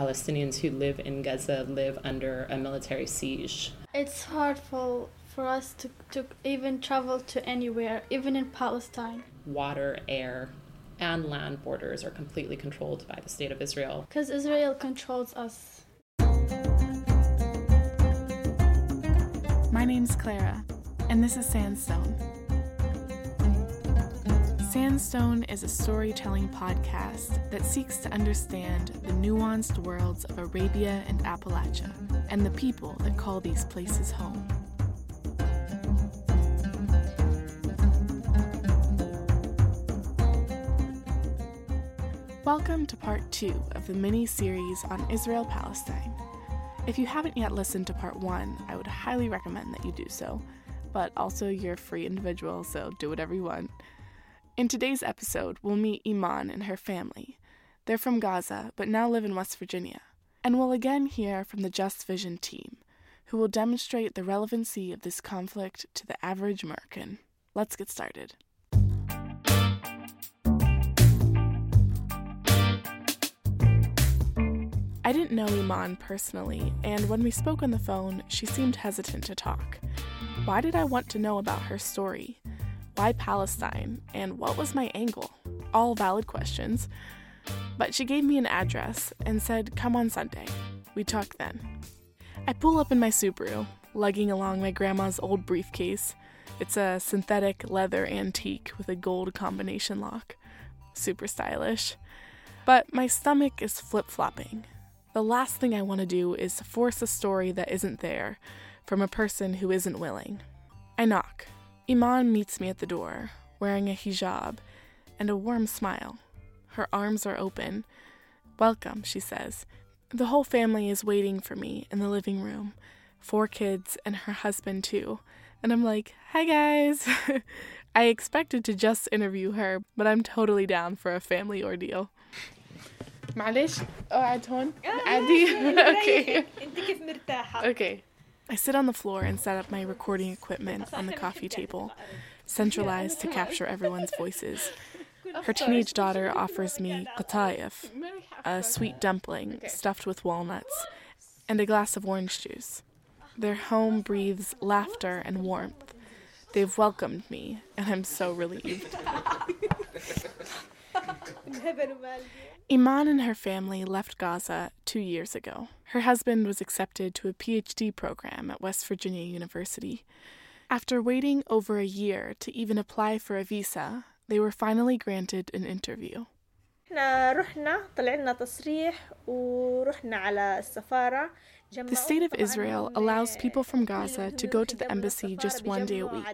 Palestinians who live in Gaza live under a military siege. It's hard for, for us to, to even travel to anywhere, even in Palestine. Water, air, and land borders are completely controlled by the state of Israel. Because Israel controls us. My name's Clara, and this is Sandstone. Sandstone is a storytelling podcast that seeks to understand the nuanced worlds of Arabia and Appalachia and the people that call these places home. Welcome to part two of the mini series on Israel Palestine. If you haven't yet listened to part one, I would highly recommend that you do so. But also, you're a free individual, so do whatever you want. In today's episode, we'll meet Iman and her family. They're from Gaza, but now live in West Virginia. And we'll again hear from the Just Vision team, who will demonstrate the relevancy of this conflict to the average American. Let's get started. I didn't know Iman personally, and when we spoke on the phone, she seemed hesitant to talk. Why did I want to know about her story? Why Palestine? And what was my angle? All valid questions. But she gave me an address and said, Come on Sunday. We talk then. I pull up in my Subaru, lugging along my grandma's old briefcase. It's a synthetic leather antique with a gold combination lock. Super stylish. But my stomach is flip flopping. The last thing I want to do is force a story that isn't there from a person who isn't willing. I knock. Iman meets me at the door, wearing a hijab and a warm smile. Her arms are open. Welcome, she says. The whole family is waiting for me in the living room. Four kids and her husband, too. And I'm like, hi guys. I expected to just interview her, but I'm totally down for a family ordeal. معلش اقعد هون عادي okay انت كيف مرتاحه okay I sit on the floor and set up my recording equipment on the coffee table, centralized to capture everyone's voices. Her teenage daughter offers me qatayef, a sweet dumpling stuffed with walnuts, and a glass of orange juice. Their home breathes laughter and warmth. They've welcomed me, and I'm so relieved. Iman and her family left Gaza two years ago. Her husband was accepted to a PhD program at West Virginia University. After waiting over a year to even apply for a visa, they were finally granted an interview. The state of Israel allows people from Gaza to go to the embassy just one day a week.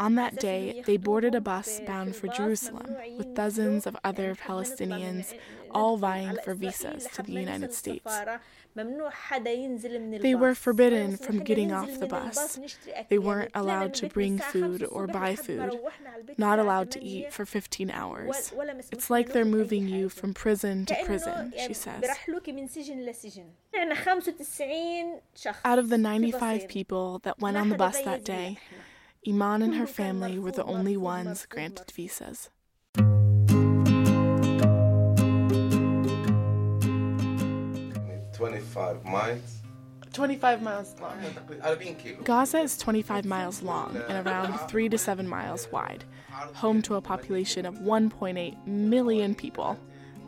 On that day, they boarded a bus bound for Jerusalem with dozens of other Palestinians all vying for visas to the United States. They were forbidden from getting off the bus. They weren't allowed to bring food or buy food, not allowed to eat for 15 hours. It's like they're moving you from prison to prison, she says. Out of the 95 people that went on the bus that day, Iman and her family were the only ones granted visas. Twenty-five miles. 25 miles long. Gaza is 25 miles long and around 3 to 7 miles wide, home to a population of 1.8 million people.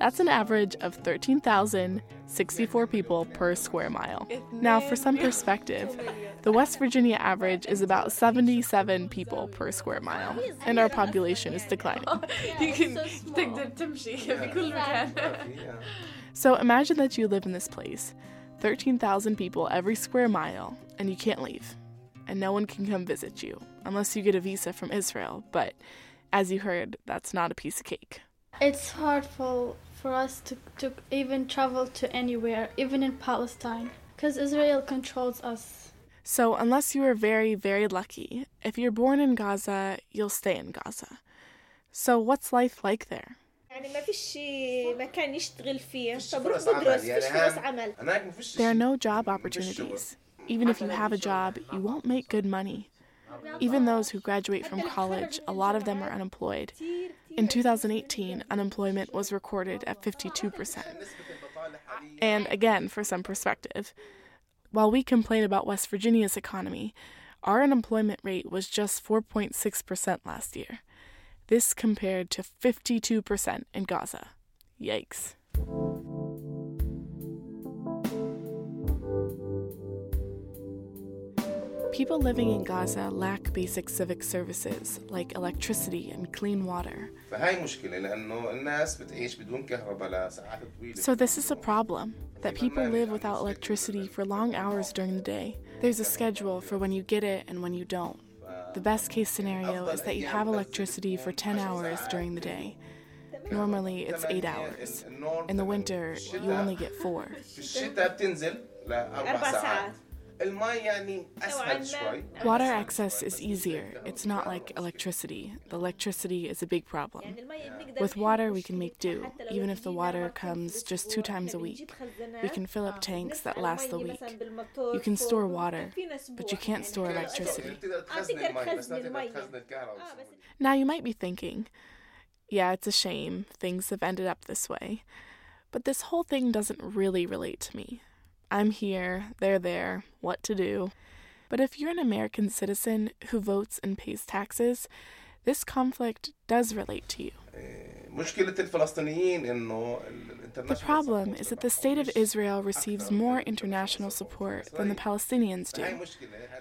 That's an average of 13,064 people per square mile. Now, for some perspective, the West Virginia average is about 77 people per square mile, and our population is declining. So imagine that you live in this place 13,000 people every square mile, and you can't leave. And no one can come visit you unless you get a visa from Israel, but as you heard, that's not a piece of cake. It's hard for, for us to, to even travel to anywhere, even in Palestine, because Israel controls us. So, unless you are very, very lucky, if you're born in Gaza, you'll stay in Gaza. So, what's life like there? There are no job opportunities. Even if you have a job, you won't make good money. Even those who graduate from college, a lot of them are unemployed. In 2018, unemployment was recorded at 52%. And again, for some perspective, while we complain about West Virginia's economy, our unemployment rate was just 4.6% last year. This compared to 52% in Gaza. Yikes. People living in Gaza lack basic civic services like electricity and clean water. So, this is a problem that people live without electricity for long hours during the day. There's a schedule for when you get it and when you don't. The best case scenario is that you have electricity for 10 hours during the day. Normally, it's 8 hours. In the winter, you only get 4. Water access is easier. It's not like electricity. The electricity is a big problem. With water, we can make do, even if the water comes just two times a week. We can fill up tanks that last the week. You can store water, but you can't store electricity. Now, you might be thinking, yeah, it's a shame things have ended up this way. But this whole thing doesn't really relate to me. I'm here, they're there, what to do. But if you're an American citizen who votes and pays taxes, this conflict does relate to you. The problem is that the state of Israel receives more international support than the Palestinians do.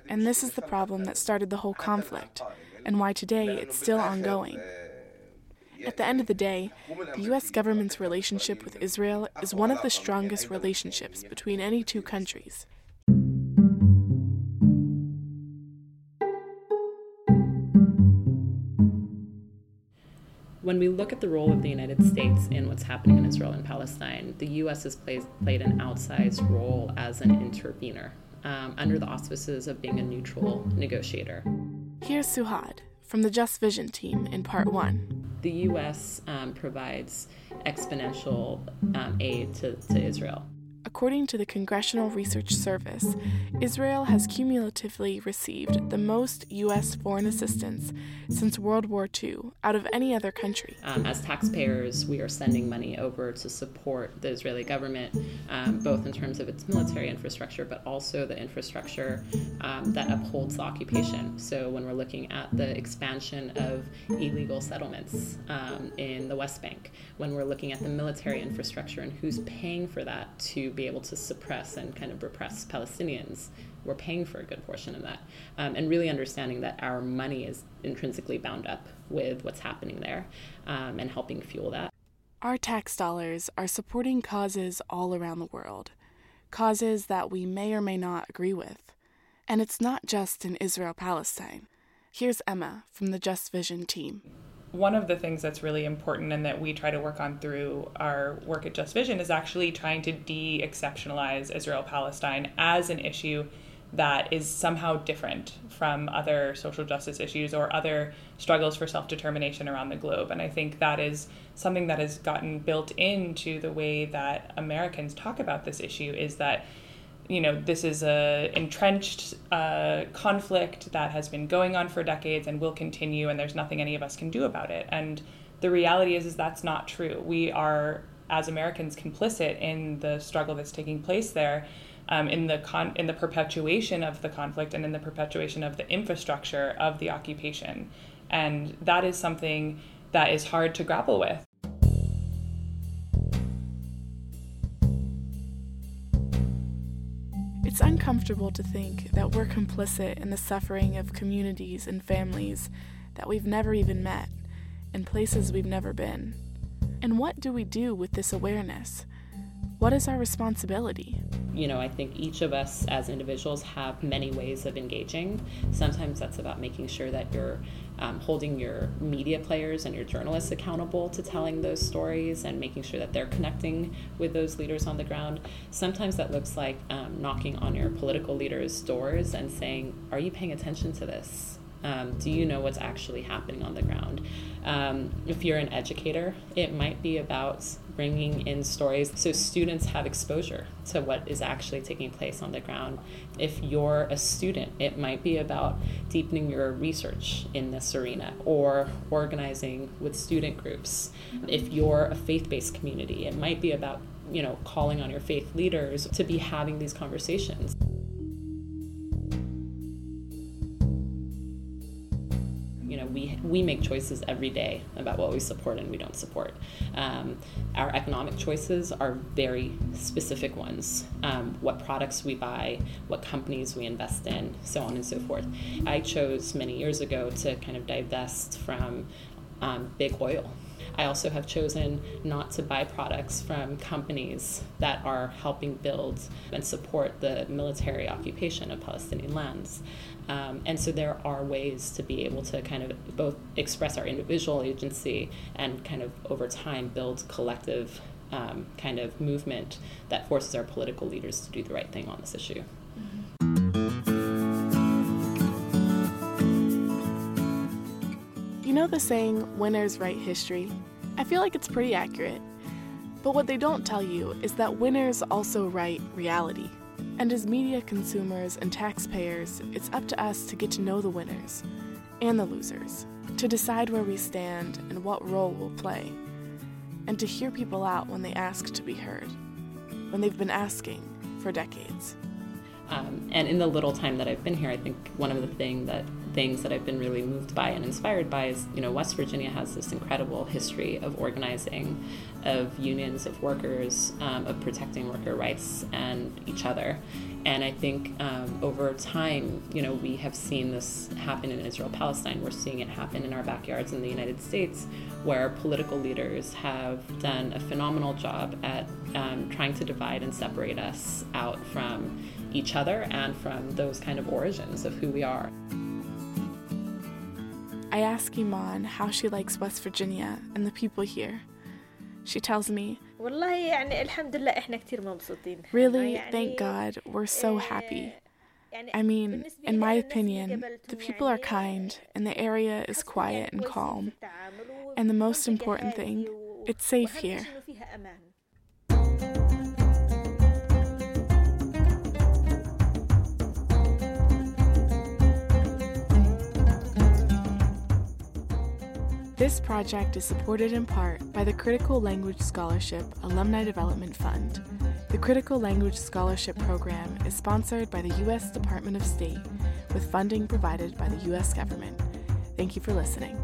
And this is the problem that started the whole conflict, and why today it's still ongoing. At the end of the day, the U.S. government's relationship with Israel is one of the strongest relationships between any two countries. When we look at the role of the United States in what's happening in Israel and Palestine, the U.S. has played, played an outsized role as an intervener um, under the auspices of being a neutral negotiator. Here's Suhad from the Just Vision team in part one the U.S. Um, provides exponential um, aid to, to Israel. According to the Congressional Research Service, Israel has cumulatively received the most U.S. foreign assistance since World War II out of any other country. Um, as taxpayers, we are sending money over to support the Israeli government, um, both in terms of its military infrastructure, but also the infrastructure um, that upholds the occupation. So when we're looking at the expansion of illegal settlements um, in the West Bank, when we're looking at the military infrastructure and who's paying for that to be able to suppress and kind of repress Palestinians. We're paying for a good portion of that. Um, and really understanding that our money is intrinsically bound up with what's happening there um, and helping fuel that. Our tax dollars are supporting causes all around the world, causes that we may or may not agree with. And it's not just in Israel Palestine. Here's Emma from the Just Vision team one of the things that's really important and that we try to work on through our work at Just Vision is actually trying to de exceptionalize Israel Palestine as an issue that is somehow different from other social justice issues or other struggles for self determination around the globe. And I think that is something that has gotten built into the way that Americans talk about this issue is that you know this is a entrenched uh, conflict that has been going on for decades and will continue and there's nothing any of us can do about it. And the reality is is that's not true. We are as americans complicit in the struggle that's taking place there um, in the con- in the perpetuation of the conflict and in the perpetuation of the infrastructure of the occupation. And that is something that is hard to grapple with It's uncomfortable to think that we're complicit in the suffering of communities and families that we've never even met, in places we've never been. And what do we do with this awareness? What is our responsibility? You know, I think each of us as individuals have many ways of engaging. Sometimes that's about making sure that you're um, holding your media players and your journalists accountable to telling those stories and making sure that they're connecting with those leaders on the ground. Sometimes that looks like um, knocking on your political leaders' doors and saying, Are you paying attention to this? Um, do you know what's actually happening on the ground? Um, if you're an educator, it might be about bringing in stories so students have exposure to what is actually taking place on the ground. If you're a student, it might be about deepening your research in this arena or organizing with student groups. If you're a faith based community, it might be about you know, calling on your faith leaders to be having these conversations. We, we make choices every day about what we support and we don't support. Um, our economic choices are very specific ones um, what products we buy, what companies we invest in, so on and so forth. I chose many years ago to kind of divest from um, big oil. I also have chosen not to buy products from companies that are helping build and support the military occupation of Palestinian lands. Um, and so there are ways to be able to kind of both express our individual agency and kind of over time build collective um, kind of movement that forces our political leaders to do the right thing on this issue. You know the saying, winners write history? I feel like it's pretty accurate. But what they don't tell you is that winners also write reality. And as media consumers and taxpayers, it's up to us to get to know the winners and the losers, to decide where we stand and what role we'll play, and to hear people out when they ask to be heard, when they've been asking for decades. Um, and in the little time that I've been here, I think one of the thing that things that I've been really moved by and inspired by is, you know, West Virginia has this incredible history of organizing, of unions, of workers, um, of protecting worker rights and each other. And I think um, over time, you know, we have seen this happen in Israel Palestine. We're seeing it happen in our backyards in the United States, where political leaders have done a phenomenal job at um, trying to divide and separate us out from each other and from those kind of origins of who we are. I ask Iman how she likes West Virginia and the people here. She tells me, Really, thank God, we're so happy. I mean, in my opinion, the people are kind and the area is quiet and calm. And the most important thing, it's safe here. This project is supported in part by the Critical Language Scholarship Alumni Development Fund. The Critical Language Scholarship Program is sponsored by the U.S. Department of State with funding provided by the U.S. government. Thank you for listening.